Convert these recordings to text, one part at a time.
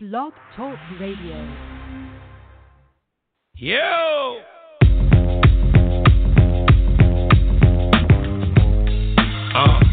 Blog Talk Radio. Yo! Uh.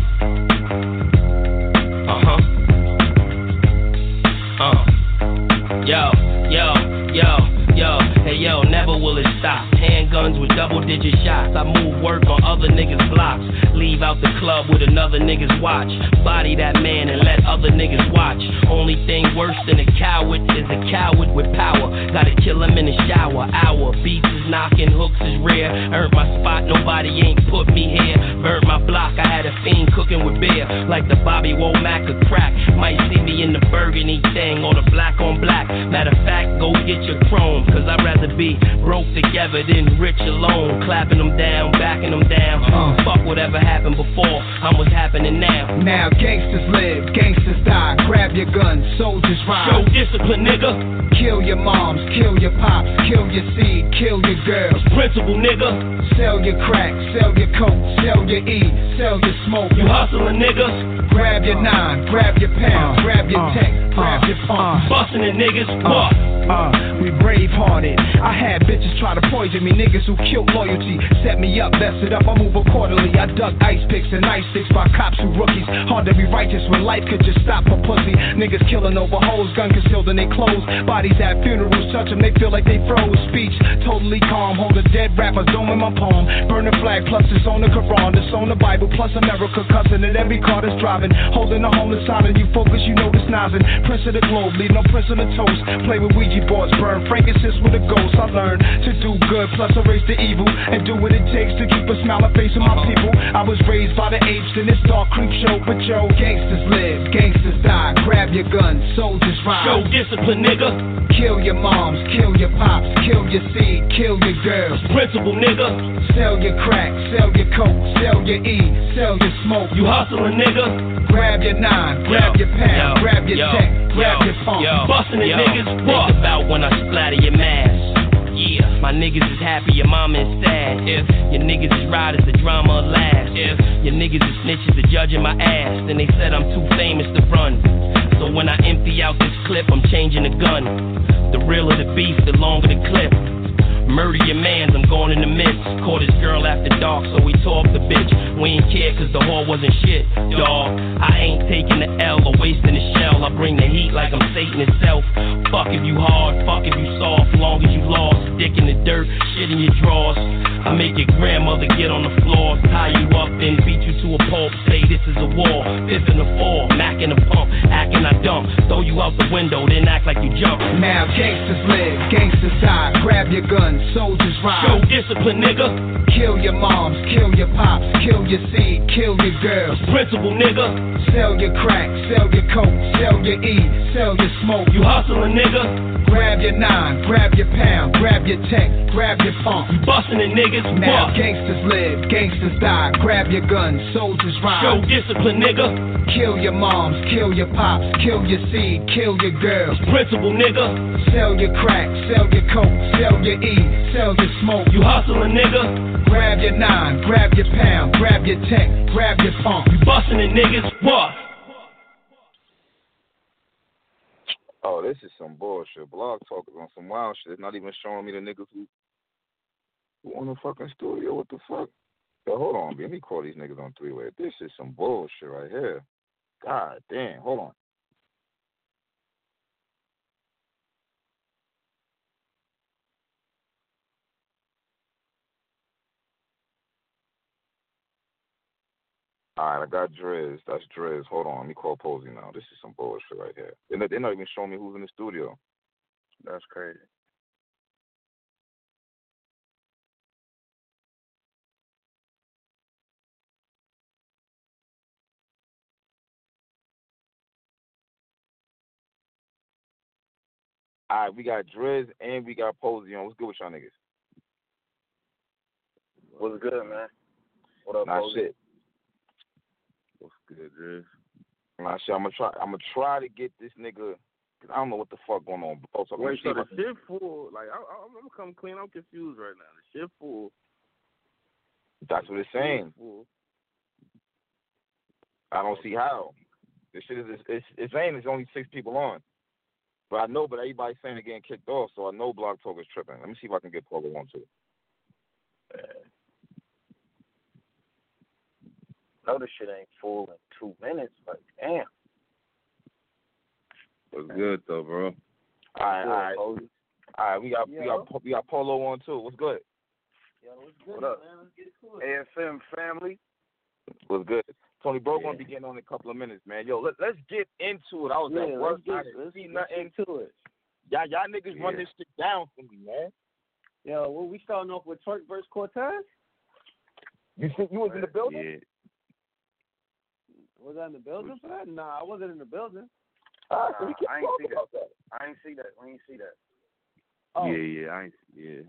Double digit shots. I move work on other niggas' blocks. Leave out the club with another nigga's watch. Body that man and let other niggas watch. Only thing worse than a coward is a coward with power. Gotta kill him in the shower. Hour. Beats is knocking, hooks is rare. Earned my spot, nobody ain't put me here. Burnt my block, I had a fiend cooking with beer. Like the Bobby Womack of crack. Might see me in the burgundy thing or the black on black. Matter of fact, go get your chrome. Cause I'd rather be broke together than rich alone. Clapping them down, backing them down. Uh. Fuck whatever happened before. I'm what's happening now. Now gangsters live, gangsters die. Grab your guns, soldiers ride. Show discipline, nigga. Kill your moms, kill your pops, kill your seed, kill your girls. Principal, nigga. Sell your crack, sell your coke, sell your E, sell your smoke. You hustling, nigga. Grab your nine, grab your pound, Uh, grab your uh, tech, uh, grab your pump. uh. Busting the niggas. Uh, What? uh, we brave hearted. I had bitches try to poison me, niggas who killed loyalty. Set me up, mess it up, I move accordingly. I dug ice picks and ice sticks by cops who rookies. Hard to be righteous when life could just stop for pussy. Niggas killing over hoes, gun concealed in their clothes. Bodies at funerals, touch them, they feel like they froze. Speech totally calm, hold a dead rapper, dome in my palm. Burn the flag, plus it's on the Quran, it's on the Bible, plus America cussing at every car that's driving. Holding a homeless and you focus, you know this nozzing. Prince of the globe, leave no prince on the toast. Play with Ouija boards, burn frankincense with a ghost. I learned to do good, plus erase the evil, and do what it takes to keep a smile on face of my people. I was raised by the apes in this dark creep show, but yo, Gangsters live, gangsters die. Grab your guns, soldiers ride. Show discipline, nigga. Kill your moms, kill your pops, kill your seed, kill your girls. Principal, nigga. Sell your crack, sell your coke, sell your E, sell your smoke. You hustling, nigga. Grab your nine, grab your pound, Yo, grab your yo, tech, grab yo, your pump. Yo, busting the Yo, niggas. think What? Think about when I splatter your mask. Yeah, my niggas is happy, your mama is sad. If your niggas is riders, the drama will last. If your niggas is snitches, the judge in my ass. Then they said I'm too famous to run. So when I empty out this clip, I'm changing the gun. The realer the beef, the longer the clip. Murder your mans, I'm going in the midst. Caught this girl after dark, so we tore up the bitch. We ain't care cause the whore wasn't shit, dawg. I ain't taking the L or wasting the shell. I bring the heat like I'm Satan itself. Fuck if you hard, fuck if you soft, long as you lost. Dick in the dirt, shit in your drawers. I make your grandmother get on the floor, tie you up, then beat you to a pulp. Say this is a war, fifth in the four, Mac in the pump, acting I dump. Throw you out the window, then act like you jump. Now gangsters live, gangsters die. Grab your guns, soldiers ride. Show discipline, nigga. Kill your moms, kill your pops, kill your seed, kill your girls. Principal, nigga. Sell your crack, sell your coke, sell your E, sell your smoke. You hustling, nigga. Grab your nine, grab your pound, grab your tech, grab your pump. You busting the niggas. Now gangsters live, gangsters die. Grab your guns, soldiers Show discipline, nigga. Kill your moms, kill your pops, kill your seed, kill your girls. Principal, nigga. Sell your crack, sell your coke, sell your E, sell your smoke. You hustling, nigga. Grab your nine, grab your pound, grab your tech, grab your pump. You busting the niggas. What? Oh, this is some bullshit. Blog Talk is on some wild shit. It's not even showing me the niggas who who on the fucking studio. What the fuck? Yo, hold on. Let me call these niggas on three way. This is some bullshit right here. God damn. Hold on. All right, I got Driz. That's Driz. Hold on, let me call Posey now. This is some bullshit right here. They're not, they're not even showing me who's in the studio. That's crazy. All right, we got Driz and we got Posey on. What's good with y'all niggas? What's good, man? What up, Nah, Posey? shit. What's good, Driz? Nah, shit. I'm gonna try. I'm gonna try to get this nigga. Cause I don't know what the fuck going on. Bro. So I'm Wait, so the shit full? Like, I, I, I'm gonna come clean. I'm confused right now. The shit full. That's what it's saying. Full. I don't see how. This shit is it's it's saying there's only six people on. But I know, but everybody's saying they're getting kicked off, so I know Blog Talk is tripping. Let me see if I can get Polo on too. No, this shit ain't full in two minutes. Like, damn. What's good though, bro? All right, all right, all right. We got we got we got Polo on too. What's good? Yo, what's good, what up? man? Let's get to it. AFM family. What's good? Tony Bro yeah. gonna be getting on in a couple of minutes, man. Yo, let, let's get into it. I was yeah, at work. Get, I didn't see nothing to it. Y'all, y'all niggas yeah. run this shit down for me, man. Yo, well, we starting off with Turk versus Cortez. You think you was in the building? Yeah. Was I in the building for that? Nah, I wasn't in the building. Ah, so we can I ain't see that. that. I ain't see that. We ain't see that. Oh. Yeah, yeah, I ain't, yeah.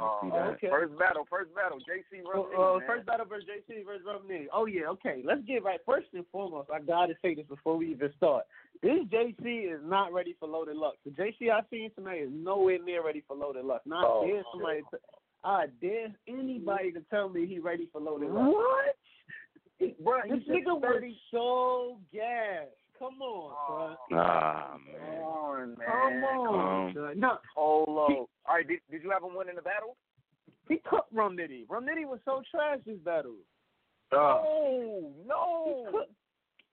Oh, okay. First battle, first battle, JC versus uh, First battle versus JC versus Rum Nitty. Oh yeah, okay. Let's get right. First and foremost, I gotta say this before we even start. This JC is not ready for Loaded Lux. The JC I seen tonight is nowhere near ready for Loaded Lux. Not oh, dare somebody. T- I dare anybody to tell me he ready for Loaded Lux. What? Bro, this nigga was so gassed. Come on, oh, son. Ah, man. Come on, man. Come on, Come. son. No. Polo. He, All right, did, did you have him win in the battle? He cooked Rum Nitty. Rum Nitty was so trash this battle. Uh, no, no.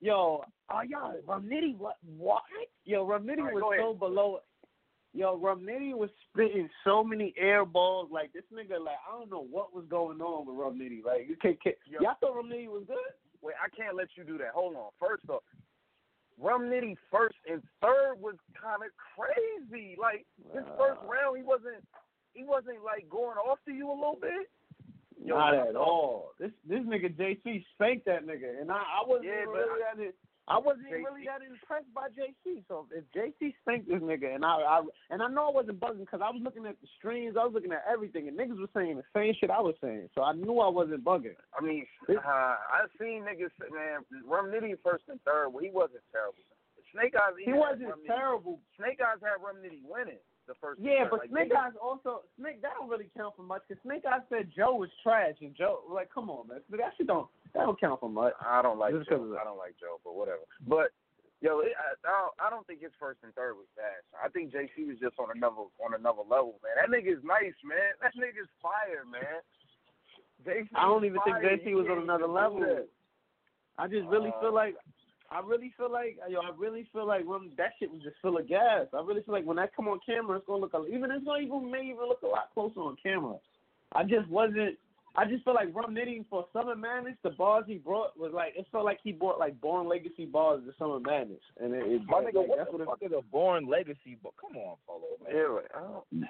Yo, oh, yo, Rum Nitty, what? What? Yo, Rum Nitty right, was so below. Yo, Rum Nitty was spitting so many air balls. Like, this nigga, like, I don't know what was going on with Rum Nitty. Like, you can't, can't, y'all thought Rum Nitty was good? Wait, I can't let you do that. Hold on. First off, Rum Nitty first and third was kind of crazy. Like his uh, first round, he wasn't he wasn't like going off to you a little bit. Yo, not at all. This this nigga JC spanked that nigga, and I I wasn't yeah, really I, that I wasn't JC. really that impressed by JC. So if JC spanked this nigga, and I, I and I know I wasn't buzzing because I was looking at the streams, I was looking at everything, and niggas was saying the same shit I was saying. So I knew I wasn't bugging. I mean, uh, I seen niggas man, Rum Nitty first and third. Well, he wasn't terrible. Snake Eyes. He, wasn't terrible. Snake Eyes had Rum Nitty winning the first. Yeah, but like, Snake Eyes also Snake that don't really count for much because Snake Eyes said Joe was trash and Joe like come on man that shit don't that don't count for much. I don't like Joe. I don't like Joe, but whatever. But yo, it, I, I don't I don't think his first and third was bad. I think JC was just on another on another level, man. That nigga's nice, man. That nigga's fire, man. JC I don't even fire. think JC was on another level. I just really uh, feel like I really feel like yo, I really feel like when that shit was just full of gas. I really feel like when that come on camera, it's gonna look a, even it's gonna even may even look a lot closer on camera. I just wasn't. I just feel like Rum Nitty for Summer Madness, the bars he brought was like it felt like he brought like Born Legacy bars to Summer Madness, and it, it my nigga, like, what that's the what fuck is a Born Legacy? But come on, Polo, man. Yeah, like, I don't.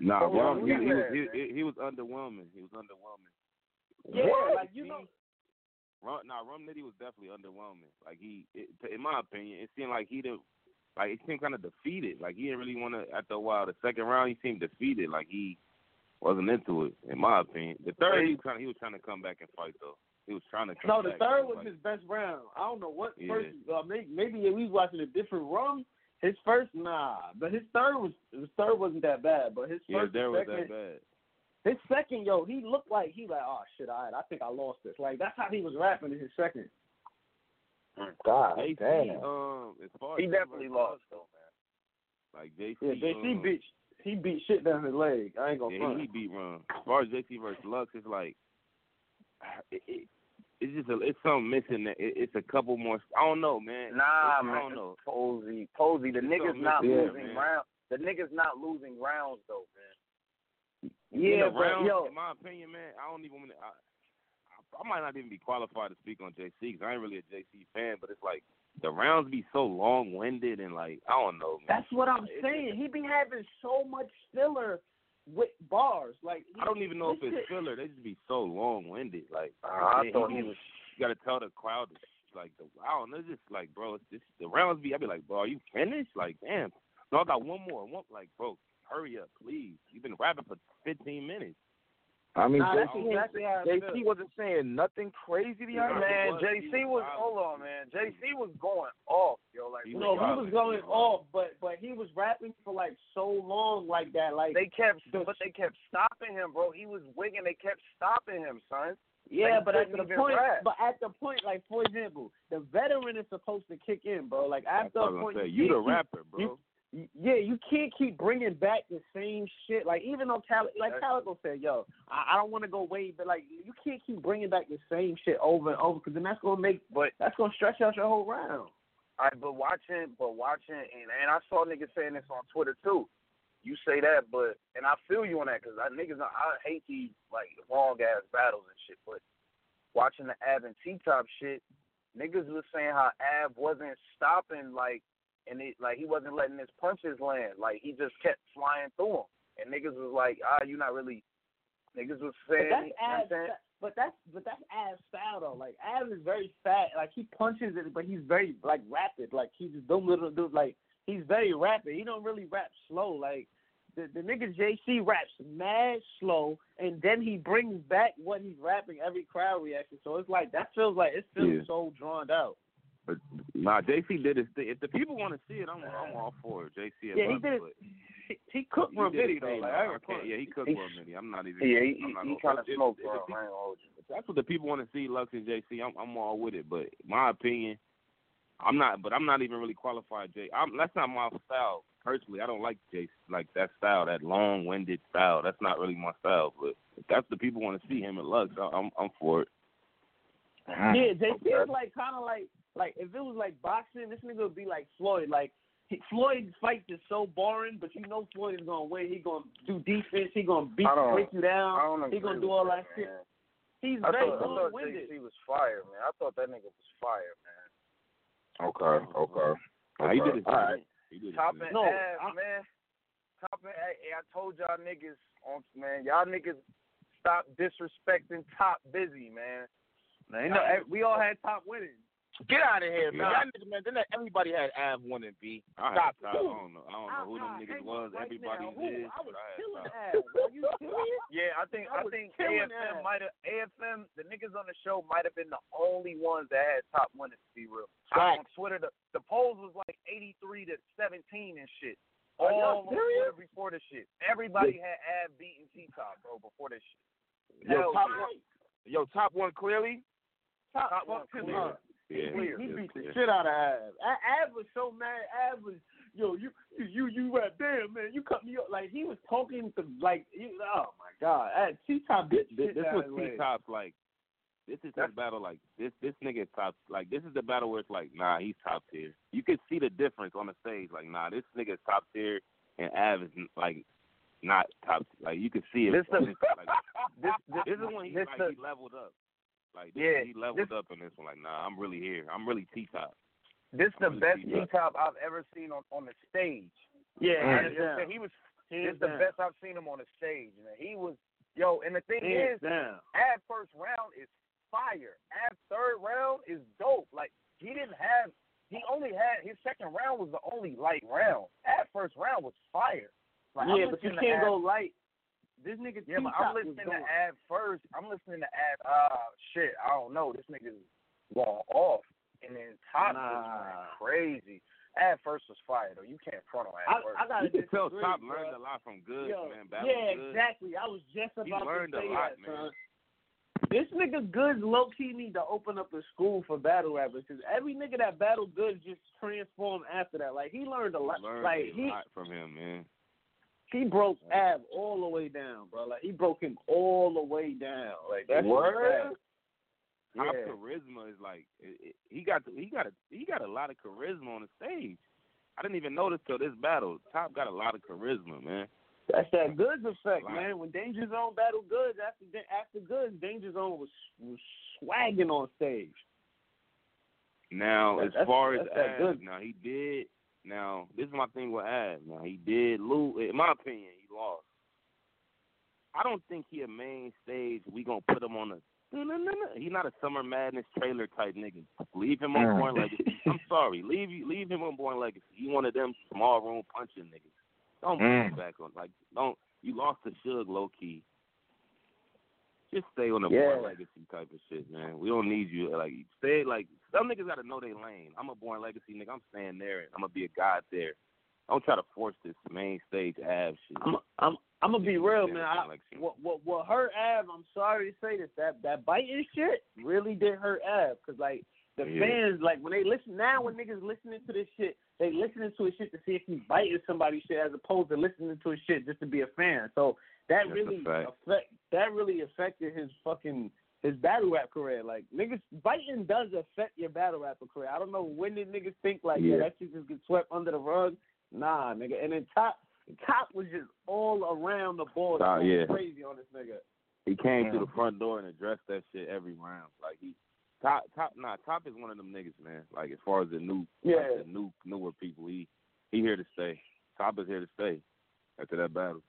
Nah, Come on, Rum, he, who he, was, had, he, he, he was underwhelming. He was underwhelming. Yeah, What? like you know, Rum, nah, Rum Nitty was definitely underwhelming. Like he, it, in my opinion, it seemed like he didn't, like it seemed kind of defeated. Like he didn't really want to. After a while, the second round, he seemed defeated. Like he wasn't into it, in my opinion. The third, he was trying, he was trying to come back and fight though. He was trying to come no, the back third was fight. his best round. I don't know what Yeah. first. Uh, maybe maybe we was watching a different Rum. His first, nah, but his third was his third wasn't that bad. But his Yeah, first, there was that bad. His second, yo, he looked like he like, oh shit, all right, I think I lost this. Like that's how he was rapping in his second. God JC, damn. um, as far He as definitely lost though, man. Like JC, yeah, JC um, beat he beat shit down his leg. I ain't gonna Yeah, front. he beat Ron. As far as JC versus Lux, it's like it, it, it's just a, it's something missing. That it, it's a couple more. I don't know, man. Nah, It's- man. I don't know. Posey, Posey. The It's nigga's not missing losing man. rounds. The nigga's not losing rounds though, man. Yeah, in round, yo- in my opinion, man, I don't even. wanna- I, I, I might not even be qualified to speak on JC because I ain't really a JC fan. But it's like the rounds be so long winded and like I don't know, man. That's what I'm saying. He be having so much filler with bars. Like I don't even know if it's filler. They just be so long winded. Like Uh, I man, thought he was. You got to tell the crowd to like the I don't know. It's just like bro, it's just the rounds be. I be like, bro, are you finished? Like damn. No, I got one more. One like bro, hurry up, please. You've been rapping for 15 minutes. I mean, Nah, JC, exactly JC wasn't saying nothing crazy to y'all. Man, JC was hold on, man. JC was going off, yo. Like He No, was he was going off, but but he was rapping for like so long like that, like they kept, The- but they kept stopping him, bro. He was wigging. They kept stopping him, son. Yeah, Like, but at the point, rap. but at the point, like for example, the veteran is supposed to kick in, bro. Like That's after what I a point, gonna say. you You the rapper, bro. you- y- yeah, you can't keep bringing back the same shit. Like even though Cal- like Calicoe said, yo, I, I don't want to go way, but like you can't keep bringing back the same shit over and over because then that's gonna make, But that's gonna stretch out your whole round. I but watching, but watching, and and I saw niggas saying this on Twitter too. You say that, but and I feel you on that because I niggas, I hate these like long ass battles and shit. But watching the Av and T Top shit, niggas was saying how Av wasn't stopping like, and it like he wasn't letting his punches land. Like he just kept flying through them, and niggas was like, ah, you not really. Niggas was But saying, that's you know what I'm saying? but that's but that's Av's style though. Like Av is very fat. Like he punches it, but he's very like rapid. Like he just don't little do like he's very rapid. He don't really rap slow. Like the the nigga JC raps mad slow, and then he brings back what he's rapping every crowd reaction. So it's like that feels like it feels Yeah. so drawn out. But nah, JC did his thing. If the people want to see it, I'm I'm all for it. JC, Yeah, he loves did it, it. He, he cooked for a he did video though. Like. I I ain't can't- yeah, he cooked He- for a minute. I'm not even. Yeah, he, I'm not he, he gonna- kind of if- smoked, bro. people- I ain't gonna hold you. if that's what the people want to see, Lux and JC. I'm I'm all with it. But my opinion, I'm not. But I'm not even really qualified. J. I'm, that's not my style personally. I don't like J. Like that style, that long-winded style. That's not really my style. But if that's the people want to see him and Lux, I, I'm I'm for it. Yeah, JC Okay. is like kind of like like if it was like boxing, this nigga would be like Floyd. Like he, Floyd's fights is so boring, but you know Floyd is gonna win. He gonna do defense. He gonna beat I don't- break you down. don't He gonna do all that, that shit. man. He's I very thought, I long thought winded. JC was fire, man. I thought that nigga was fire, man. Okay, okay. Nah, he did his All He did his Top thing. and No, ass, I- man. Top and hey, I told y'all niggas on man, y'all niggas stop disrespecting top busy, man. Man, you know, we all had top winning. Get out of here, man. Yeah. Y'all niggas, man. Then everybody had Av one and B. I Stop had, I don't know. I don't know who them I- I niggas was. right Everybody now. Who? is. I was but I had killing top. Are you serious? Yeah, I think I I, think killing AFM might have AFM the niggas on the show might have been the only ones that had top one to be real. Facts. On Twitter the, the polls was like eighty three to seventeen and shit. Are y'all All on serious? Twitter before this shit. Everybody had Av beating T top, bro, before this shit. Yo, Hell top yeah. one. Yo, top one clearly. Top, Top one him clear. up. Yeah, he, he beat the shit out of Av. Av was so mad. Av was, yo, you, you, you, rap, damn man, you cut me up. Like he was talking to, like, you, oh my god, T Top This, beat this, shit this was T Leg. Top's like. This is his battle. Like this, this nigga top. Like this is the battle where it's like, nah, he's top tier. You can see the difference on the stage. Like, nah, this nigga's top tier, and Av is like not top. Like you can see it. This the- like, This this, this is when he this like the, he leveled up. Like this, Yeah, he leveled this- up in this one. Like, nah, I'm really here. I'm really T top. this is the I'm best really T top I've ever seen on on the stage. Yeah, And hands it's- down. he was Hands It's the best I've seen him on the stage, man. He was yo, and the thing Hands is, down. Ab first round is fire. Ab third round is dope. Like he didn't have, he only had his second round was the only light round. Ab first round was fire. Like, yeah, but you can't Ab- go light. This nigga Yeah, but T-Top I'm listening to ad first. I'm listening to ad. Ah, shit. I don't know. This nigga's going off, and then Top Nah. just crazy. Ad first was fire though. You can't front on ad I, first. I gotta You can tell Top bro. learned a lot from Good, Yo, man. Battle yeah, Good. exactly. I was just He about learned to a say lot, that, man. son. This nigga Good low key need to open up a school for battle rappers because every nigga that battle Good just transformed after that. Like he learned a lot. Learned like a he lot from him, man. He broke Ab all the way down, bro. Like he broke him all the way down. Like that's Word? Yeah. charisma is like it, it, he got he got a he got a lot of charisma on the stage. I didn't even notice till this battle. Top got a lot of charisma, man. That's that Goodz effect, Like- man. When Danger Zone battled Goodz after after Goodz, Danger Zone was was swagging on stage. Now, as far as that's that Av, good. now he did. Now this is my thing with Ad. Now he did lose. In my opinion, he lost. I don't think he a main stage. We gonna put him on a. No, no, no, no. He not a Summer Madness trailer type nigga. Leave him on Mm. Born Legacy. I'm sorry. Leave you. Leave him on Born Legacy. He one of them small room punching niggas. Don't put Mm. him back on. Like don't. You lost to Suge low key. Just stay on the Yeah. born legacy type of shit, man. We don't need you like stay like some niggas gotta know their lane. I'm a born legacy nigga. I'm staying there. I'm gonna be a god there. Don't try to force this main stage ab shit. I'm I'm I'm gonna be real, man. I, what what what hurt Av? I'm sorry to say this. That that biting shit really did hurt Av, cause like the Yeah. fans, like when they listen now, when niggas listening to this shit, they listening to his shit to see if he's biting somebody's shit, as opposed to listening to his shit just to be a fan. So that That's really affect that really affected his fucking his battle rap career. Like niggas biting does affect your battle rapper career. I don't know when did niggas think like yeah, Yeah. that shit just get swept under the rug. Nah, nigga. And then top top was just all around the board, Top, going yeah. crazy on this nigga. He came Yeah. through the front door and addressed that shit every round. Like he top top nah top is one of them niggas, man. Like as far as the new Yeah. like the new newer people, he he here to stay. Top is here to stay after that battle.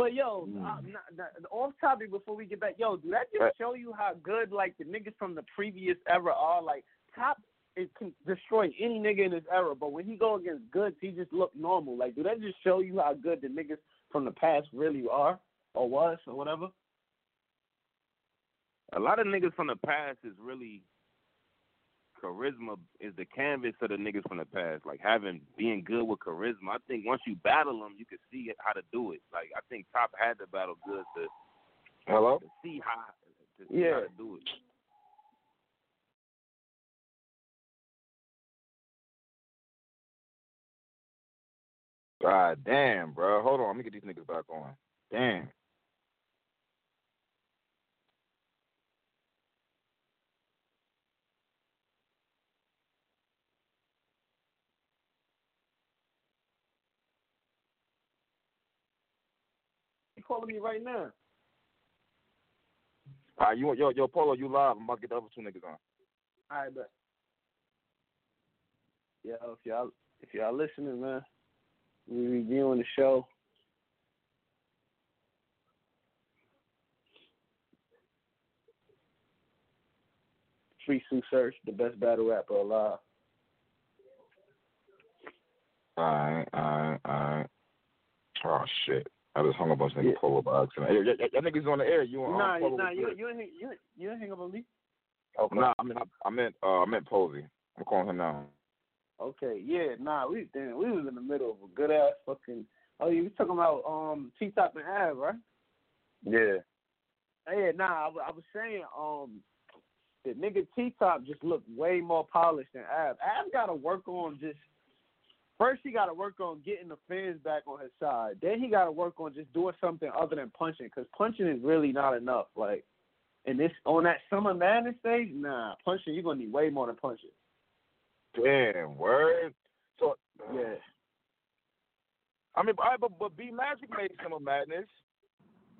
But yo, Mm. uh, not, not, off topic before we get back, yo, do that just show you how good like the niggas from the previous era are? Like top, it can destroy any nigga in this era, but when he go against Goodz, he just look normal. Like, do that just show you how good the niggas from the past really are or was or whatever? A lot of niggas from the past is really charisma is the canvas of the niggas from the past. Like having being good with charisma. I think once you battle them, you can see how to do it. Like I think Top had to battle good to Hello? to see how to see Yeah. how to do it. God damn, bro. Hold on. Let me get these niggas back on. Damn. Calling me right now? All right, you yo yo Polo, you live. I'm about to get the other two niggas on. All right, bet. Yeah, if y'all if y'all listening, man, we reviewing the show. Free Tsu Surf, the best battle rapper alive. Alright, alright, alright. Oh shit. I just hung up on this nigga Yeah. Polo by accident. Hey, y- y- niggas on the air. You on Nah, Polo you, nah, was you good. you ain't you you ain't hang up on me. Okay. Nah, I mean, I meant uh I meant Posey. I'm calling him now. Okay, yeah, nah, we damn, we was in the middle of a good ass fucking. Oh, you was talking about um T Top and Av, right? Yeah. Yeah, nah, I, I was saying, um, the nigga T Top just looked way more polished than Av. Av got to work on just first. He got to work on getting the fans back on his side. Then he got to work on just doing something other than punching, because punching is really not enough. Like, and this on that Summer Madness stage, nah, punching you're gonna need way more than punching. Damn, word. So Yeah. I mean, right, but but B Magic made some of madness.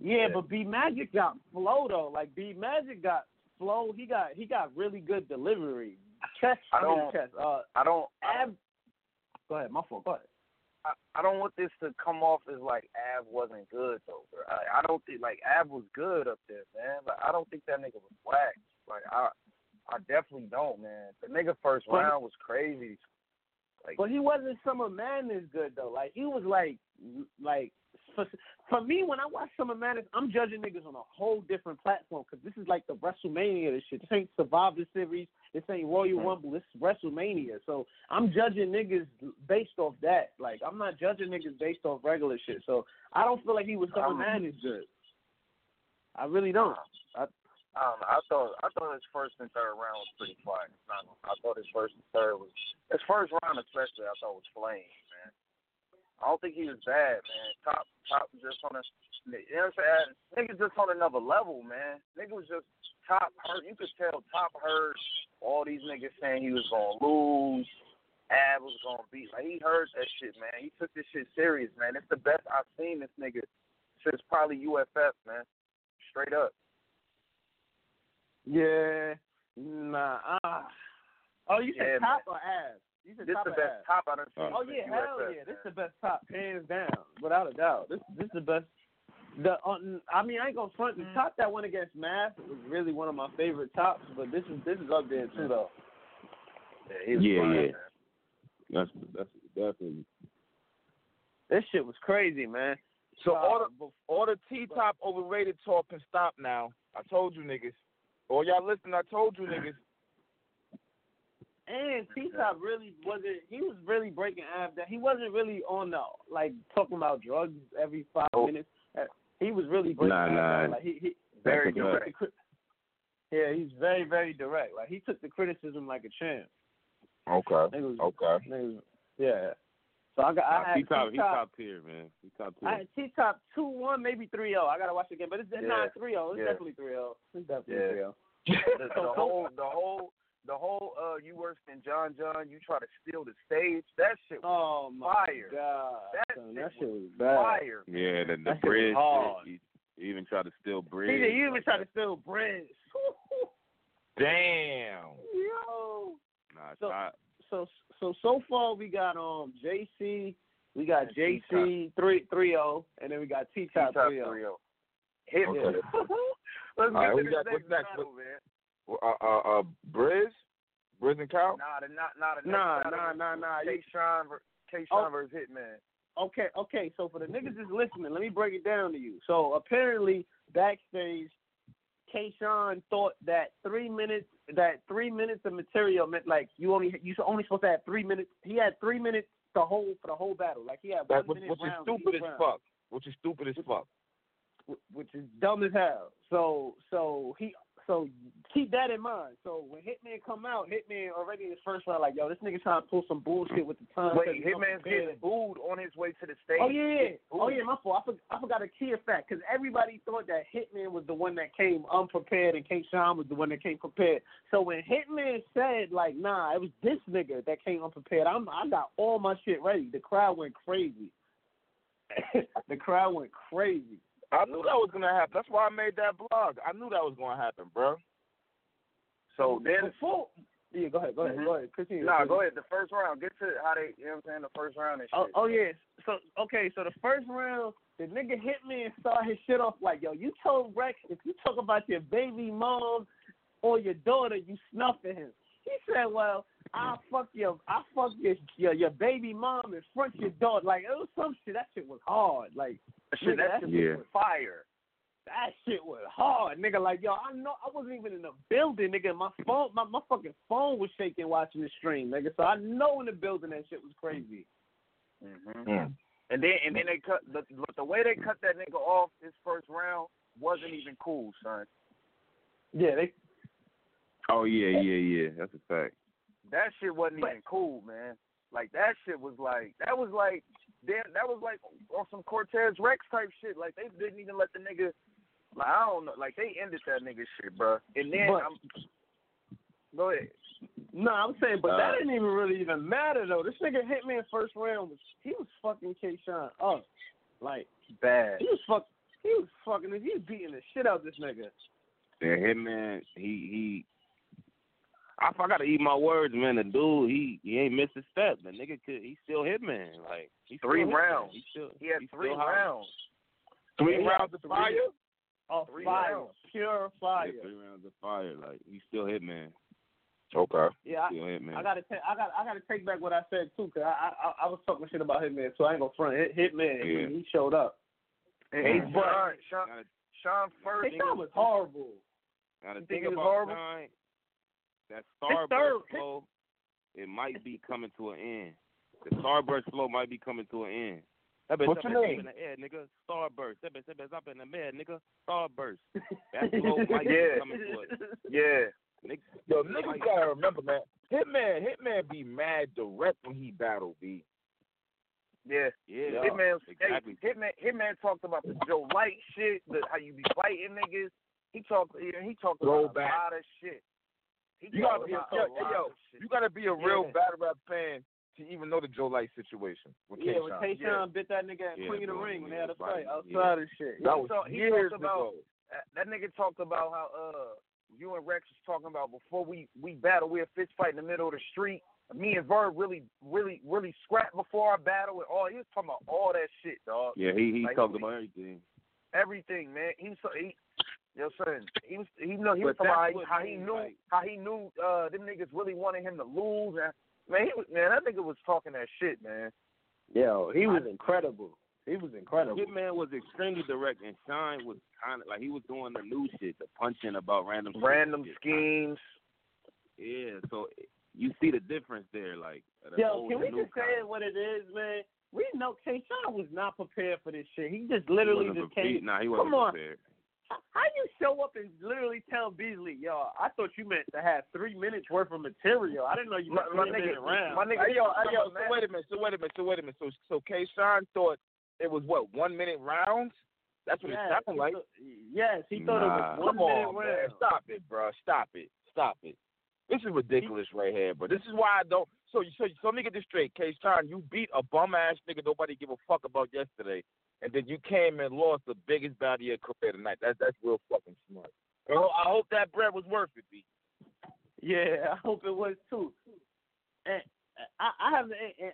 Yeah, but B Magic got flow though. Like B Magic got flow. He got he got really good delivery. Chess, I don't-. Uh, I don't. Ab. Go ahead, my fault. Go ahead. I, I don't want this to come off as like Av wasn't good though. Bro. I, I don't think like Av was good up there, man. But I don't think that nigga was whack. Like I, I definitely don't, man. The nigga first But- round was crazy. Like But he wasn't Summer Madness good though. Like he was like like for, for me when I watch Summer Madness, I'm judging niggas on a whole different platform because this is like the WrestleMania this shit. This ain't Survivor Series. This ain't Royal Rumble. This is WrestleMania. So I'm judging niggas based off that. Like I'm not judging niggas based off regular shit. So I don't feel like he was Summer Um, Madness good. I really don't. I, know. I thought I thought his first and third round was pretty fire. I. Thought his first and third was his first round especially. I thought was flames, man. I don't think he was bad, man. Top top just on a you know what I'm saying? Nigga just on another level, man. Nigga was just top hurt. You could tell top hurt. All these niggas saying he was gonna lose. Ab was gonna beat. Like he heard that shit, man. He took this shit serious, man. It's the best I've seen this nigga since probably UFF, man. Straight up. yeah. Nah. Ah. Oh, you said Yeah, top or ass? You said This top the or best ass? top I done seen. Oh yeah, hell USF, yeah! This man. the best top, hands down, without a doubt. This this is the best. The uh, I mean, I ain't gonna front. The top that went against Math was really one of my favorite tops, but this is this is up there too, though. Yeah, Yeah, fine, yeah. That's that's definitely This shit was crazy, man. So Uh, all the all the T top overrated talk can stop now. I told you niggas. All y'all listen, I told you niggas. And T Top really wasn't. He was really breaking Av down. He wasn't really on the like talking about drugs every five Oh. minutes. He was really breaking Nah, nah. Like he, he Very That's a he took direct. cri- Yeah, he's very very direct. Like he took the criticism like a champ. Okay. Niggas, Okay. niggas, yeah. So I got. I had he top, he T-Top- top tier, man. He top tier. I had T top two one, maybe three zero. I gotta watch it again, but it's Yeah. not three zero. It's Yeah. definitely three zero. It's definitely Yeah. three zero. the, the whole, the whole, the whole. Uh, you worse than John John. You try to steal the stage. That shit was Oh my Fire. god, That son, shit that shit was was bad. fire. yeah, the, the That was bridge. hard. He, he even tried to steal bridge. See, you even try to steal bread. Damn. Yo. Nah, So- shot. So so so far we got um JC, we got And JC three three zero, and then we got T top three zero. Hit me. Let's All right, get who to got- what's next next? battle, man. Uh, uh, uh, Briz, Briz and Cal. Nah, the not not a Nah, nah, nah, nah. K You- Sean, K Oh. Versus Hitman. Okay, okay. So for the niggas that's listening, let me break it down to you. So apparently backstage, K Shine thought that three minutes that three minutes of material meant like you only you only supposed to have three minutes. He had three minutes the whole for the whole battle. Like he had That one which, minute which is stupid as round. fuck. Which is stupid as fuck. which is dumb as hell. So so he so keep that in mind. So when Hitman come out, Hitman already in his first round like yo, this nigga trying to pull some bullshit with the time. Wait, Hitman's getting booed on his way to the oh, stage. Oh yeah, yeah. Oh yeah, my fault. I, for, I forgot a key fact because everybody thought that Hitman was the one that came unprepared and K. Shine was the one that came prepared. So when Hitman said like, nah, it was this nigga that came unprepared. I'm I got all my shit ready. The crowd went crazy. the crowd went crazy. I knew that was gonna happen. That's why I made that blog. I knew that was gonna happen, bro. So then, before, yeah, go ahead, go ahead, Mhm. go ahead, continue. nah, go ahead. The first round. Get to how they, you know what I'm saying? The first round and shit. Oh, oh yeah. So okay, so the first round, the nigga Hitman and started his shit off like, yo, you told Rex if you talk about your baby mom or your daughter, you snuffing him. He said, well, I fuck your, I fuck your, your your baby mom in front of your daughter. Like it was some shit. That shit was hard. Like shit, nigga, that that shit Yeah. was fire. that shit was hard, nigga. Like yo, I know I wasn't even in the building, nigga. My phone, my my fucking phone was shaking watching the stream, nigga. So I know in the building that shit was crazy. hmm Mm. And then and then they cut the the way they cut that nigga off his first round wasn't even cool, son. Yeah, they Oh yeah, yeah, yeah. That's a fact. That shit wasn't But- even cool, man. Like that shit was like that was like damn that was like on some Cortez Rex type shit. Like they didn't even let the nigga like I don't know like they ended that nigga shit, bro. And then But- I'm go ahead. No, I'm saying, but Uh, that didn't even really even matter though. This nigga Hitman in first round was he was fucking K Shine up. Like Bad. he was fuck he was fucking he was beating the shit out of this nigga. Yeah, him man, he he. I, I gotta eat my words, man. The dude, he he ain't missed a step. The nigga could, he still hit man. Like he Three rounds. He still He had he's three still hot. rounds. Three Yeah, rounds of three. fire. Oh Three fire. rounds. Pure Yeah, fire. three rounds of fire. Like he still hit man. Okay. Yeah, I, Still. I gotta take I got I gotta take back what I said too, cause I I I was talking shit about Hitman, so I ain't gonna front. Hit Hitman, Yeah. he, he showed up. And Mm. Sean, Sean, Gotta, Sean first. Hey, that was horrible. gotta think think it was about horrible? Shine. That. Starburst flow, it might be coming to an end. The Starburst flow might be coming to an end. That bitch What's up your in- name? in the air, nigga. Starburst. That bitch, that bitch up in the air, nigga. Starburst. That flow might Yeah. be coming to it. Yeah. Nigga, Yo, niggas gotta remember, man. Hitman, Hitman be mad direct when he battle, B. Yeah. yeah, Hitman, exactly. hey, Hitman, Hitman talked about the Joe Light shit, the, how you be fighting niggas. He talked, yeah, he talked about Throwback. a lot of shit. He You gotta be a, about yo, yo, you gotta be a real Yeah. battle rap fan to even know the Joe Light situation with Yeah, K. when Shine. K Shine bit that nigga at Yeah, Queen of the bro, Ring when they had a fight right, outside and shit. That was So he years talked about- ago. that, that nigga talked about how uh you and Rex was talking about before we we battle, we a fist fight in the middle of the street. Me and Verb really, really, really scrapped before our battle and all. He was talking about all that shit, dog. Yeah, he he Like, talked he- about everything. Everything, man. He so he, yo son, he was he know he was But talking that's about how, he knew like- how he knew uh them niggas really wanted him to lose and man he was man that nigga was talking that shit man. Yo, he was incredible. He was incredible. Hitman was extremely direct, and Shine was kind of like he was doing the new shit, the punching about random. Random schemes. Yeah, so you see the difference there, like the Yo, can we just say kind. it what it is, man? We know K Shine was not prepared for this shit. He just literally wasn't just came. Nah, he wasn't Come on. prepared. How you show up and literally tell Beasley, yo, I thought you meant to have three minutes worth of material. I didn't know you My, meant my three nigga, minute round. my nigga, Hey, yo, hey, yo, man. so wait a minute, so wait a minute, so wait a minute. So, so K. Shine thought it was what one minute rounds. That's what yes, it sounded like. thought- yes, he thought Nah. it was one Come minute on, man, round. stop it, bro. Stop it, stop it. This is ridiculous right here, bro. This is why I don't. So, so, so let me get this straight, K. Shine. You beat a bum ass nigga nobody give a fuck about yesterday, and then you came and lost the biggest battle of your career tonight. That's that's real fucking smart. I I hope that bread was worth it, B. Yeah, I hope it was too. And I, I have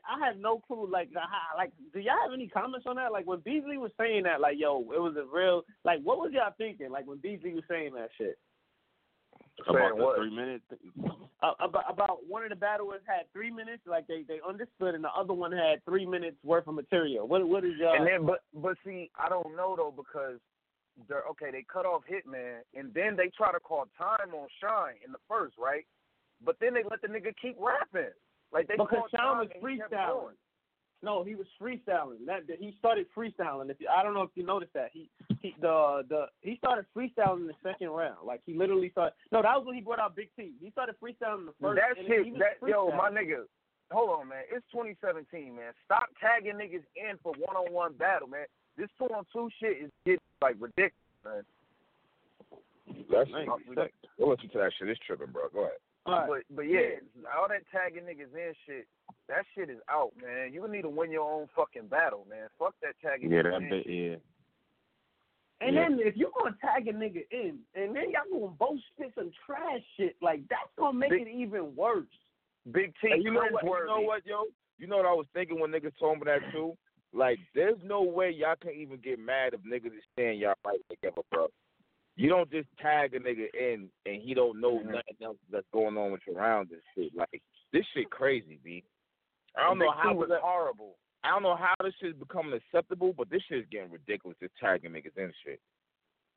I have no clue. Like, how, like, do y'all have any comments on that? Like, when Beasley was saying that, like, yo, it was a real. Like, what was y'all thinking? Like, when Beasley was saying that shit About the what? three minutes. uh, about about one of the battlers had three minutes. Like, they they understood, and the other one had three minutes worth of material. What what is y'all? And then, but but see, I don't know though because they're okay. They cut off Hitman, and then they try to call time on Shine in the first, right? But then they let the nigga keep rapping. Like they because called Sean time was and freestyling. Going. No, he was freestyling. That that- he started freestyling. If you, I don't know if you noticed that he he the the he started freestyling in the second round. Like he literally started. No, that was when he brought out Big T. He started freestyling in the first. That's and shit, he was that yo, my freestyling. nigga. Hold on, man. It's 2017, man. Stop tagging niggas in for one-on-one battle, man. This two-on-two shit is getting like ridiculous, man. That's Nice. that, go listen to that shit. It's tripping, bro. Go ahead. All right. But but yeah, all that tagging niggas in shit, that shit is out, man. You need to win your own fucking battle, man. Fuck that tagging. Yeah, that in bit. Yeah. And Yeah. then if you're gonna tag a nigga in, and then y'all gonna both spit some trash shit, like that's gonna make Big- it even worse. Big T, And you know what? You know what, yo? You know what I was thinking when niggas told me that too. Like, there's no way y'all can even get mad if niggas is saying y'all fight together, bro. You don't just tag a nigga in and he don't know Mhm. nothing else that's going on with your rounds and shit. Like, this shit crazy, b. I don't know how was that- horrible. I don't know how this shit is becoming acceptable, but this shit is getting ridiculous. Just tagging niggas in shit.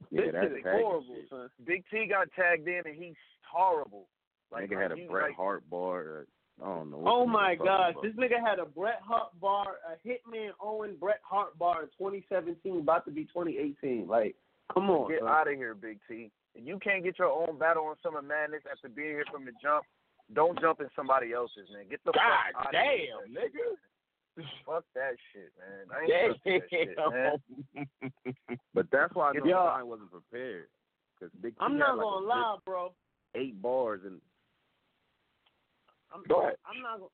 Yeah, this that's shit is horrible, shit. son. Big T got tagged in and he's horrible. Like Nigga had a Bret like, Hart bar. Uh, I don't know. Oh my gosh, this nigga had a Bret Hart bar, a Hitman Owen Bret Hart bar in 2017, about to be 2018. Like, come on, Get out of here, Big T. If you can't get your own battle on Summer Madness after being here from the jump, don't jump in somebody else's, man. Get the God fuck out damn, of here. nigga. Fuck that shit, man. I ain't that shit, man. But that's why I know. Shine wasn't prepared. Cause Big T I'm not like gonna lie, bro. Eight bars and I'm, Go ahead. I'm not.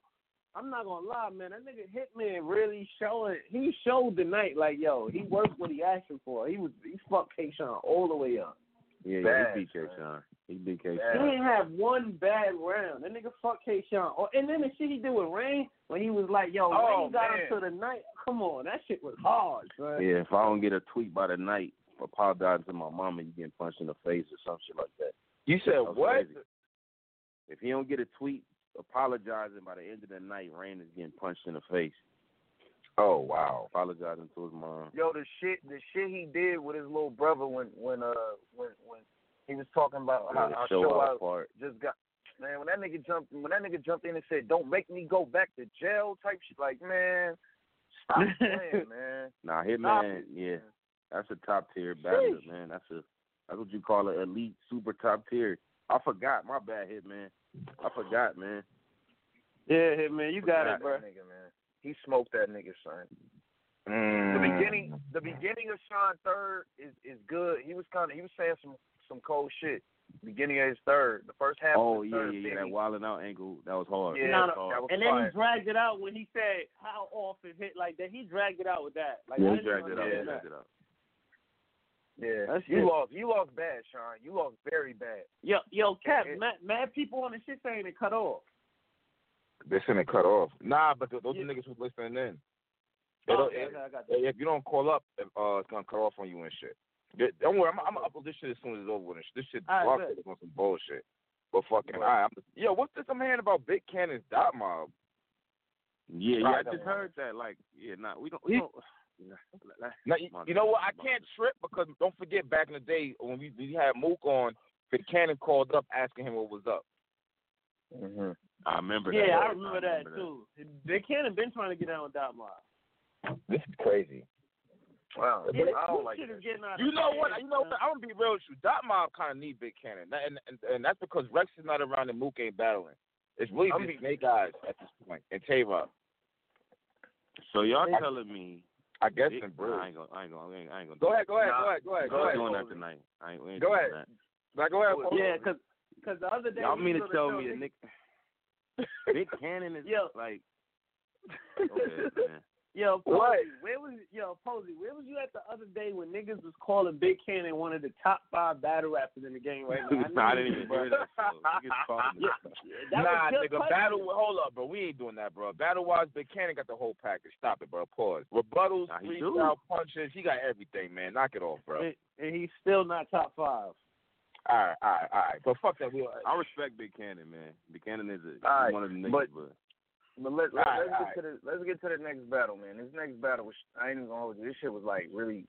Gonna- I'm not gonna lie, man. That nigga Hitman really showing. He showed tonight, like, yo, he worked what he asking for. He was he fucked K. Shine all the way up. yeah, yeah, he beat K. Shine. He beat K. He didn't have one bad round. That nigga fucked K. Shine. Oh, and then the shit he did with Rain when he was like, yo, Oh, Rain got man. him to the night. Come on, that shit was hard, son. Yeah, if I don't get a tweet by the night apologizing to my mama, you getting punched in the face or some shit like that. You said what? crazy. If he don't get a tweet apologizing by the end of the night, Rain is getting punched in the face. Oh wow. Apologizing to his mom. Yo, the shit, the shit he did with his little brother when, when, uh, when, when he was talking about how Yeah, our show show out part. just got. Man, when that nigga jumped, when that nigga jumped in and said, "Don't make me go back to jail," type shit, like, man, stop playing, man. Nah, Stop Hitman, it, yeah, man. that's a top tier battler, man. That's a that's what you call an elite, super top tier. I forgot, my bad, Hitman. I forgot, man. Yeah, Hitman, you got Forgot it, bro. Nigga, man. He smoked that nigga, son. The Mm. beginning, the beginning of Sean third is is good. He was kind of, he was saying some some cold shit. Beginning of his third, the first half. Oh of his yeah, third, yeah, yeah. That he- wilding out angle, that was hard. Yeah, that No, was no, hard. that was And then fire. he dragged it out when he said how often hit like that. He dragged it out with that. Like yeah, he dragged it out. He dragged it out. Yeah, That's you it. lost. You lost bad, Sean. You lost very bad. Yo, yo, Cap, it- mad, mad people on the shit saying it cut off. They sent it cut off. Nah, but th- those Yeah. are niggas who's listening in. They Oh, don't- okay, if, okay, I got that. if you don't call up, uh, it's gonna cut off on you and shit. Don't worry, I'm, I'm gonna upload this shit as soon as it's over with. This shit All right, blog is on some bullshit. But fucking, all right, I'm just, yo, what's this I'm hearing about Big Cannon's dot mob? Yeah, yeah. Right, I just heard that. Like, yeah, nah, we don't. He- We don't Now, you, you know what? I can't trip because don't forget back in the day when we, we had Mook on, Vic Cannon called up asking him what was up. Mm-hmm. I remember that. Yeah, I remember, that that. too. Big Cannon been trying to get down with Dot Mob. This is crazy. Wow. Yeah, I this don't like shit that. is getting out You know what? You know what? I'm gonna be real with you. Dot Mob kind of need Big Cannon, and, and and that's because Rex is not around and Mook ain't battling. It's really I'm just be- Snake Eyes at this point, and Tay Roc. So y'all telling me? I guess Big- in Nah, I ain't gonna. I ain't gonna. I ain't, I ain't gonna. Go ahead, go ahead, go ahead, go ahead, Go go ahead. ahead. doing that tonight. I ain't. We ain't Go ahead. That. Now go ahead. Yeah, cause, cause the other day Y'all mean to was tell me show, that Nick nigga- Big Cannon is Yo. like? Okay, man. Yo, Posey, What? where was yo Posey? Where was you at the other day when niggas was calling Big Cannon one of the top five battle rappers in the game right now? Nah, I know didn't even bro. hear that. So niggas calling me. That nah, just nigga, punching. battle. Hold up, bro. We ain't doing that, bro. Battle wise, Big Cannon got the whole package. Stop it, bro. Pause. Rebuttals, Nah, he do. freestyle punches. He got everything, man. Knock it off, bro. and, and he's still not top five. All right, all right, all right. But fuck that. We. I respect Big Cannon, man. Big Cannon is a, All right, he's one of the niggas, but- but, But let's All right, let's all get right. to the let's get to the next battle, man. This next battle was I ain't even gonna hold you. This shit was like really.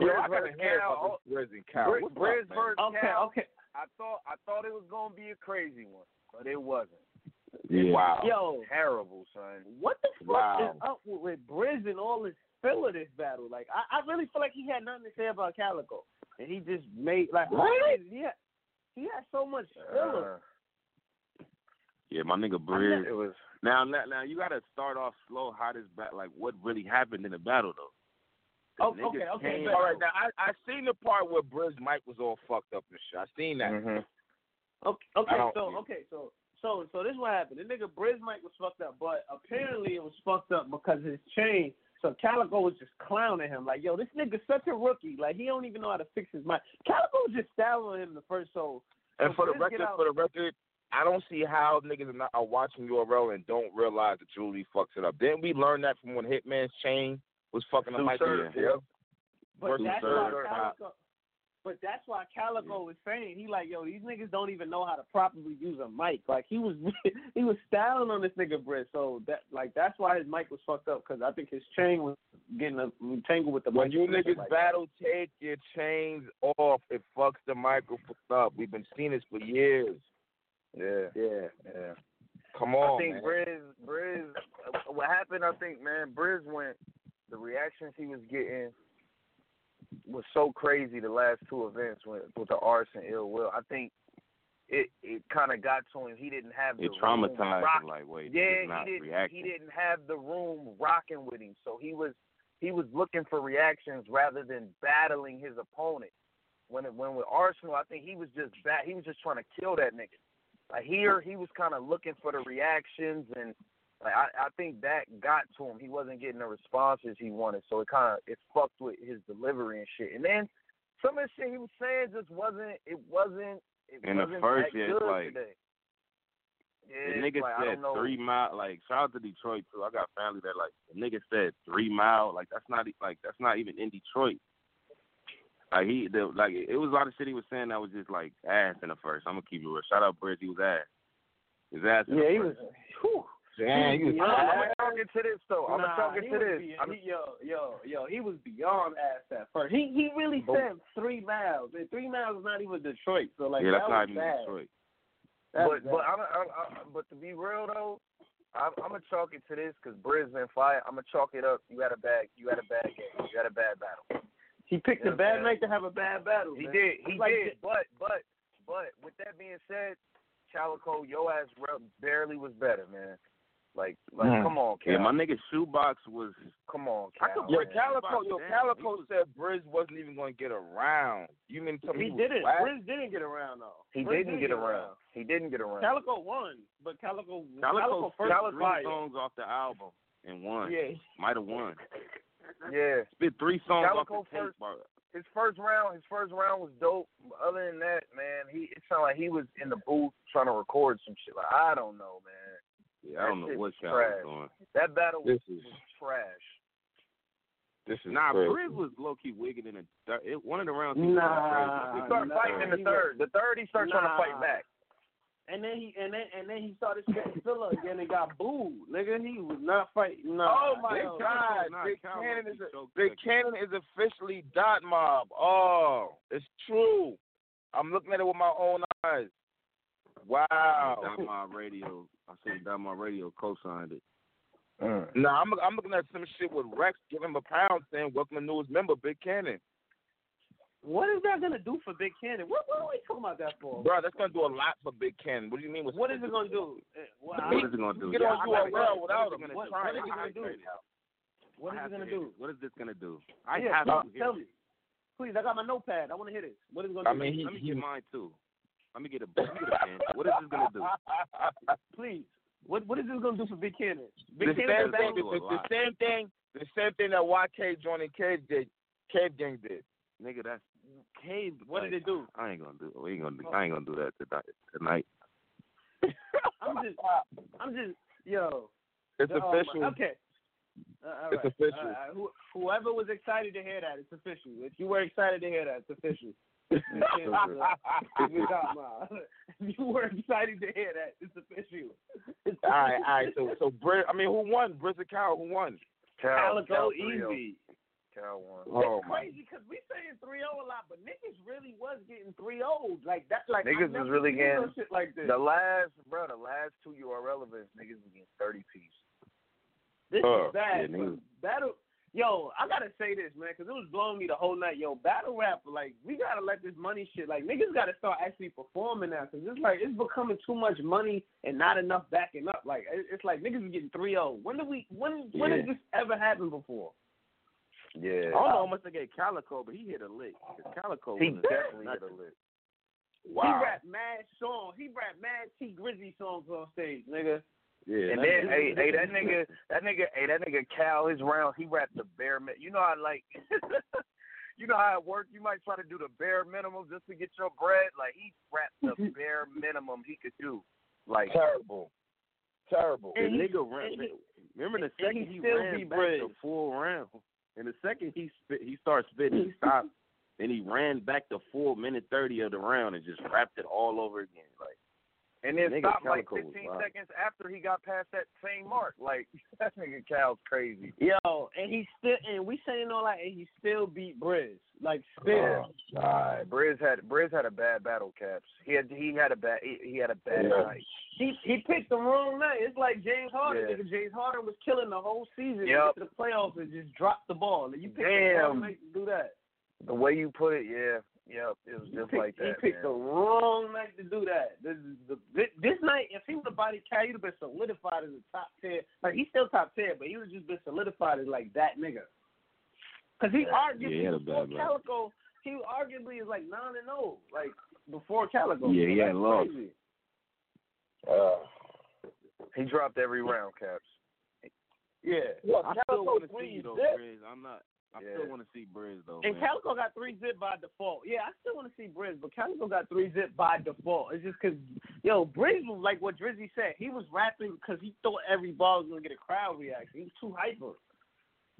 Yo, Briz I gotta versus hear Cal. about this Briz and Cal. Briz, up, Briz versus Okay, Cal. okay. I thought I thought it was gonna be a crazy one, but it wasn't. yeah. Wow. Yo, Terrible, son. what the fuck Wow. is up with, with Briz and all this feel of this battle? Like, I, I really feel like he had nothing to say about Calicoe, and he just made like What? he had he had so much filler. Uh, Yeah, my nigga it was Now, now, now, you gotta start off slow. How this bat, like, what really happened in the battle, though? Oh, okay, okay, came- All right, now I I seen the part where Briz mic was all fucked up and shit. I seen that. hmm Okay, okay, I don't- so okay, so so so this is what happened. The nigga Briz mic was fucked up, but apparently it was fucked up because his chain. So Calicoe was just clowning him, like, yo, this nigga's such a rookie. Like he don't even know how to fix his mic. Calicoe was just styling him the first so. And so for the Briz get record, out- for the record, I don't see how niggas are, not, are watching URL and don't realize that Julie fucks it up. Didn't we learn that from when Hitman's chain was fucking the Two mic? Yeah. But Versus that's why Calicoe. But that's why Calicoe was saying he like yo these niggas don't even know how to properly use a mic. Like he was he was styling on this nigga Briz. So that like that's why his mic was fucked up because I think his chain was getting a, tangled with the When mic. When you niggas like battle, take your chains off. It fucks the microphone up. We've been seeing this for years. Yeah, Yeah. yeah. Come on, I think man. Briz, Briz, what happened? I think, man, Briz went. The reactions he was getting was so crazy. The last two events with with the arse and ill will. I think it it kind of got to him. He didn't have the It traumatized rock- him. Like, wait, Yeah, he's not he didn't. reacting. He didn't have the room rocking with him, so he was he was looking for reactions rather than battling his opponent. When it, when with Arsenal, I think he was just bat, he was just trying to kill that nigga. Like here, he was kind of looking for the reactions, and like I, I think that got to him. He wasn't getting the responses he wanted, so it kind of it fucked with his delivery and shit. And then some of the shit he was saying just wasn't it wasn't it In the wasn't first, that yeah, it's good like- today. The Yeah, it's nigga like, said three mile. Like, shout out to Detroit too. I got family that like the nigga said three mile. Like, that's not like that's not even in Detroit. Like he, the, like it was a lot of shit he was saying that was just like ass in the first. I'm gonna keep it real. Shout out Bridge, he was ass. His ass. in the Yeah, he was. first. Whew. Damn, you was Yeah. I'm gonna talk into this though. I'm Nah, gonna talk he into this. be- I'm, he- yo, yo, yo, he was beyond ass at first. He he really But- said three miles. And three miles is not even Detroit. So like yeah, that's that not was even bad. Detroit. That but was but. I'm, I'm, I'm but to be real though, I'm, I'm gonna chalk it to this because Briz been fired. I'm gonna chalk it up. You had a bad you had a bad game. You had a bad battle. He picked Yeah, a bad man. night to have a bad battle. He man. did. He like did. But but but with that being said, Calicoe, yo ass rep barely was better, man. Like like Mm. come on, Cal. Yeah, my nigga shoebox was. come on, I Cal. could Yo, Yo. Calicoe, yo, Damn, Calicoe was- said Briz wasn't even going to get around. You mean to tell me He was didn't. whack? Briz didn't get around though. He Briz didn't get around. He didn't get around. Calicoe won, but Calicoe Calicoe, Calicoe first Calicoe three songs off the album and won. Yeah, Might have won. Yeah. Spit three songs Calicoe off the tape. first- bro. his first round, his first round was dope. Other than that, man, he it sounded like he was in the booth trying to record some shit. Like I don't know, man. Yeah, I don't know shit what was Cal was doing. That battle was, is was trash. this is Nah, crazy. Briz was low key wigging in the third. It, one of the rounds. he Nah, was crazy. He started nah, fighting in the he third. The third, he started trying to fight back. And then he and then and then he started spitting filler again and got booed. Nigga, he was not fighting. No. Oh my Hell, God! Big Cannon what is he a, choked Big. Cannon is officially dot mob. Oh, it's true. I'm looking at it with my own eyes. Wow. Dot Mob Radio. I seen Dot Mob Radio co-signed it. Nah, I'm I'm looking at some shit with Rex giving him a pound saying welcome to newest member Big Cannon. What is that gonna do for Big Cannon? What what are we talking about that for? Bro, that's gonna do a lot for Big Cannon. What do you mean? With What is it gonna do? Eh, What, What is it gonna do? Get on I gotta- URL without what is him. it What, gonna what do? is it gonna do? have to- What I is have it gonna do? this. What is this gonna do? I yeah, have tell, to tell me. Please, I got my notepad. I want to hear this. What is it gonna I do? mean, he, Let me he get mine too. Let me get a, let me get a pen. What is this gonna do? Please. What what is this gonna do for Big Cannon? Big the Cannon same is thing. back. The, do a the, the same thing. The same thing that YK joining Cave did. Cave Gang did. Nigga, that's cave. What did it do? I ain't gonna do. We ain't gonna do. I ain't gonna do that tonight. Tonight. I'm just, I'm just, yo. It's my- official. Okay. Uh, all It's official. All right. Who, whoever was excited to hear that, it's official. If you were excited to hear that, it's official. You can't, you got my- if you were excited to hear that, it's official. It's all right, all right. So, so Bri- I mean, who won? Briz or Cal? Who won? Calicoe Cal easy. Cal won. Oh it's my. crazy because we saying 3-0 a lot, but niggas really was getting 3-0. Like that, like Niggas was really seen no getting- shit like this. The last, bro, the last two URL events, niggas was getting 30 piece. This Uh, is bad. yeah, battle, yo, I gotta say this, man, because it was blowing me the whole night. Yo, battle rap, like we gotta let this money shit, like niggas gotta start actually performing now, because it's like it's becoming too much money and not enough backing up. Like it's like niggas is getting 3-0. When do we? When when Yeah. has this ever happened before? Yeah. I don't know how much they gave Calicoe, but he hit a lick. 'Cause Calicoe He was definitely hit a lick. Wow. He rap mad songs. He rap mad Tee Grizzley songs on stage, nigga. Yeah, And then, nigga- hey, hey, that nigga, that nigga, hey, that nigga Cal, his round, he rapped the bare minimum. You know how like, you know how it works. You might try to do the bare minimum just to get your bread. Like he rapped the bare minimum he could do. Like, Terrible. Terrible. The And he- nigga ran. he- remember the second he he, still ran beat back Briz. the full round. And the second he spit, he started spitting, he stopped, and he ran back the full minute thirty of the round and just wrapped it all over again. Like and then Nigga stopped like 15 wild. seconds after he got past that same mark. Like that nigga Cal's crazy. Yo, and he still and we saying all that, and he still beat Briz. Like oh, still. Oh, God, Briz had Briz had a bad battle, caps. He had he had a bad he, he had a bad Yeah. night. He he picked the wrong night. It's like James Harden. Yeah. Nigga, James Harden was killing the whole season. Yep. To the playoffs and just dropped the ball. And you picked the Damn. wrong night to do that. The way you put it, yeah, yep, it was He just picked, like that. he picked man. the wrong night to do that. This is the this, this night. If he would have body Cal, he'd have been solidified as a top ten. Like he's still top ten, but he would just been solidified as like that nigga. Cause he arguably Yeah, he had a before bad night. Calicoe, he arguably is like nine and zero. Like before Calicoe. Yeah, he That's had lost. Uh, He dropped every round, caps. Yeah. look, I still want to see three you though, zip. Briz. I'm not. I Yeah. still want to see Briz though. And man. Calicoe got three zip by default. Yeah, I still want to see Briz, but Calicoe got three zip by default. It's just because, yo, Briz was like what Drizzy said. He was rapping because he thought every ball was going to get a crowd reaction. He was too hyper.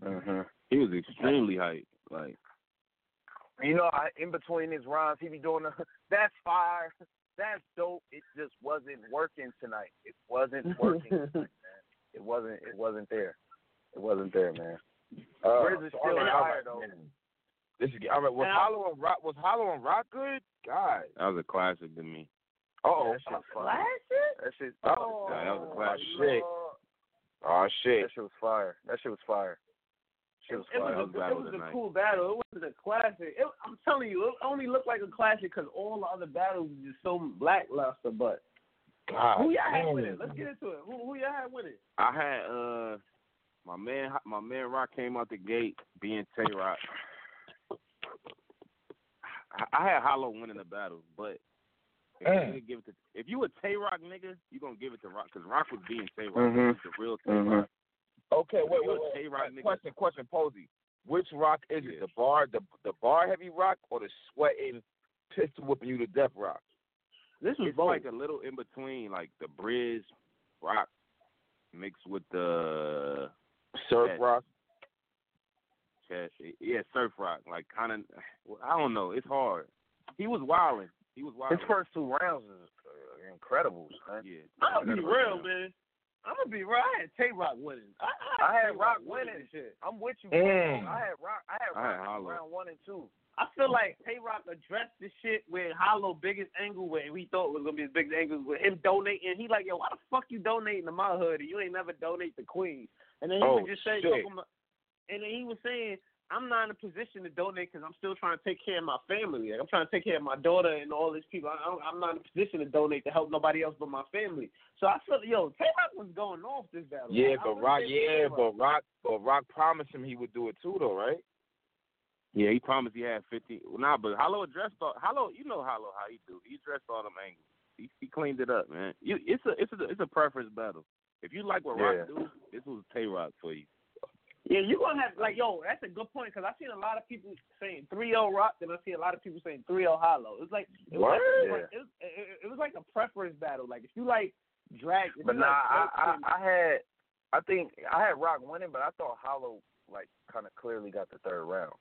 Mm-hmm. he was extremely hype. Like You know, I, in between his rhymes, he be doing the that's fire, that's dope. It just wasn't working tonight. It wasn't working tonight, man. It wasn't. It wasn't there. It wasn't there, man. Uh, Briz is still all right, fire, though. man. This is all right. Was And I- Hollow and Rock was Hollow and Rock good? God. that was a classic to me. Oh, that shit's fire. Classic? That shit. Oh, Yeah, that was a classic. shit. Oh shit. That shit was fire. That shit was fire. Shit was It fire. was, That was a, it was a tonight. cool battle. It wasn't a classic. It, I'm telling you, it only looked like a classic because all the other battles were just so lackluster. But God. who y'all had damn. winning? Let's get into it. Who, who y'all had winning? I had uh my man my man Rock came out the gate being Tay Roc. I, had Hollow winning the battle, but if you, Mm. give it to, if you a Tay Roc nigga, you gonna give it to Rock because Rock was being Tay Roc. Mhm. The real Tay Mhm. Rock. Okay, wait, wait, wait. Tay-Roc nigga. Question, question, Posey. Which rock is Yeah. it? The bar, the the bar heavy rock, or the sweating, pistol whipping you to death rock? This was It's both. like a little in between, like the Bridge Rock mixed with the Surf Yeah. rock. yeah Surf Rock, like kind of. I don't know. It's hard. He was wilding. He was wilding. His first two rounds is Incredibles, man. Yeah. I'm gonna be real, man. I'm gonna be real. I had Tay Roc winning. I, I, I had Tay Roc winning winning. shit. I'm with you. Mm. I had Rock. I had I had Rock round one and two. I feel like Tay Roc addressed the shit with Hollow biggest angle where we thought was gonna be his biggest angle with him donating. He like, yo, why the fuck you donating to my hood? and You ain't never donate to Queens. And then he Oh, would just say, shit. talking about- and then he was saying, I'm not in a position to donate because I'm still trying to take care of my family. Like, I'm trying to take care of my daughter and all these people. I, I- I'm not in a position to donate to help nobody else but my family. So I feel, yo, Tay Roc was going off this battle. Yeah, Like, but Rock, yeah, Tay Roc. but Rock, but Rock promised him he would do it too, though, right? Yeah, he promised he had fifty. Well, nah, but Hollow addressed all. Hollow, you know Hollow how he do. He addressed all them angles. He, he cleaned it up, man. You, it's a it's a it's a preference battle. If you like what Yeah. Rock do, this was Tay Roc for you. Yeah, you're gonna have like yo. That's a good point because I've seen a lot of people saying 3-0 Rock, and I see a lot of people saying 3-0 Hollow. It's like it was, Word. like, it, was, it, it was like a preference battle. Like if you like drag, if But you nah, like I, I I had I think I had Rock winning, but I thought Hollow like kind of clearly got the third round.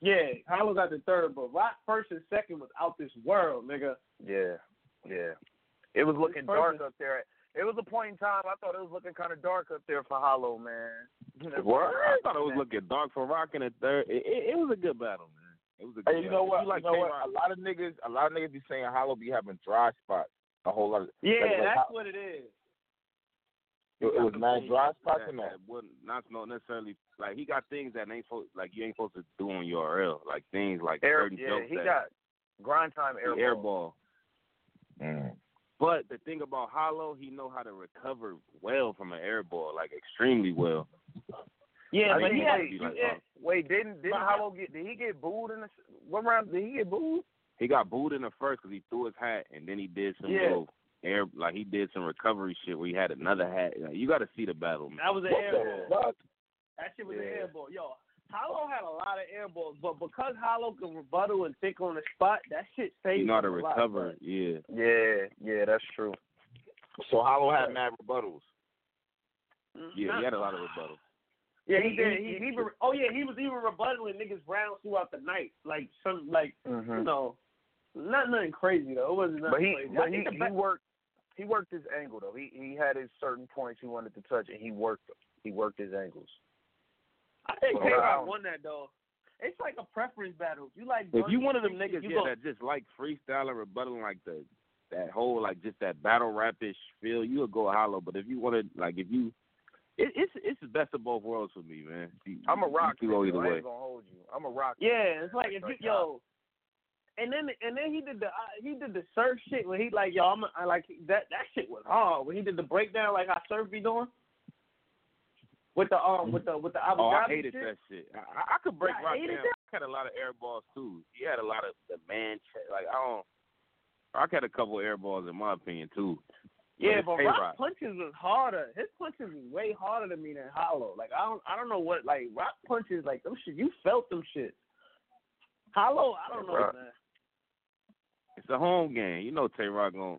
yeah, Hollow got the third, but Rock first and second was out this world, nigga. Yeah, yeah. It was looking This dark up there. It was a point in time I thought it was looking kind of dark up there for Hollow, man. Word? I thought it was looking dark for Rock in the third. It, it, it was a good battle, man. It was a good Hey, you know what? You like you know what? Tay-Roc- A lot of niggas, a lot of niggas be saying Hollow be having dry spots. A whole lot of Yeah, like, like that's how- what it is. it, it was Got mad some dry things spots that- in there. that wouldn't not not necessarily like he got things that ain't supposed like you ain't supposed to do on URL like things like Air, certain yeah, jokes he that got grind time the air, air ball. Mm. But the thing about Hollow, he know how to recover well from an air ball, like extremely well. Yeah, I but he had, wait, like, uh, Wait, didn't didn't Hollow get? Did he get booed in the what round? Did he get booed? He got booed in the first because he threw his hat, and then he did some Yeah. little air, like he did some recovery shit where he had another hat. Like, you got to see the battle, man. that was an What air ball. fuck? That shit was an Yeah. air ball. Yo, Hollow had a lot of air balls, but because Hollow can rebuttal and think on the spot, that shit saved You know how to him a lot, recover. Yeah. Yeah, yeah, that's true. So Hollow had mad rebuttals. Yeah, he had a lot of rebuttals. Yeah, he did. He, he even, oh yeah, he was even rebuttaling niggas rounds throughout the night, like some like you hmm know, not nothing crazy though. It wasn't nothing But he, crazy. But he, he worked, he worked his angle though. He he had his certain points he wanted to touch, and he worked he worked his angles. I think Well, K I Rock won that though. It's like a preference battle. You like If you Bunny one of them niggas, yeah, go- that just like freestyle and rebuttaling like the that whole like just that battle rapish feel, you'll go hollow. But if you want to like if you, it, it's it's the best of both worlds for me, man. You, I'm a rock. You go nigga, either I way. ain't gonna hold you. I'm a rock. Yeah, it's like if you yo, and then and then he did the uh, he did the surf shit when he like yo I'm I like that that shit was hard when he did the breakdown like how surf be doing with the um with the with the Abu Oh, I hated shit. that shit. I, I- I could break Yeah, I Rock down. that. Rock had a lot of air balls too. He had a lot of the man. Like I don't. Rock had a couple air balls in my opinion too. Yeah, but Tay-Roc. Rock punches was harder. His punches was way harder than me than Hollow. Like I don't I don't know what like Rock punches like them shit. You felt them shit. Hollow, I don't know, Rock. man. It's a home game. You know Tay Roc going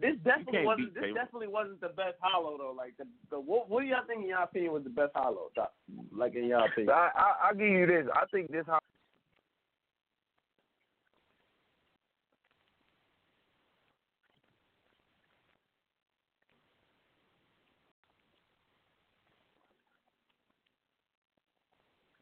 This definitely wasn't. This Tay-Roc. definitely wasn't the best Hollow though. Like the the what, what do y'all think in your opinion was the best Hollow? Like in your opinion? I, I I'll give you this. I think this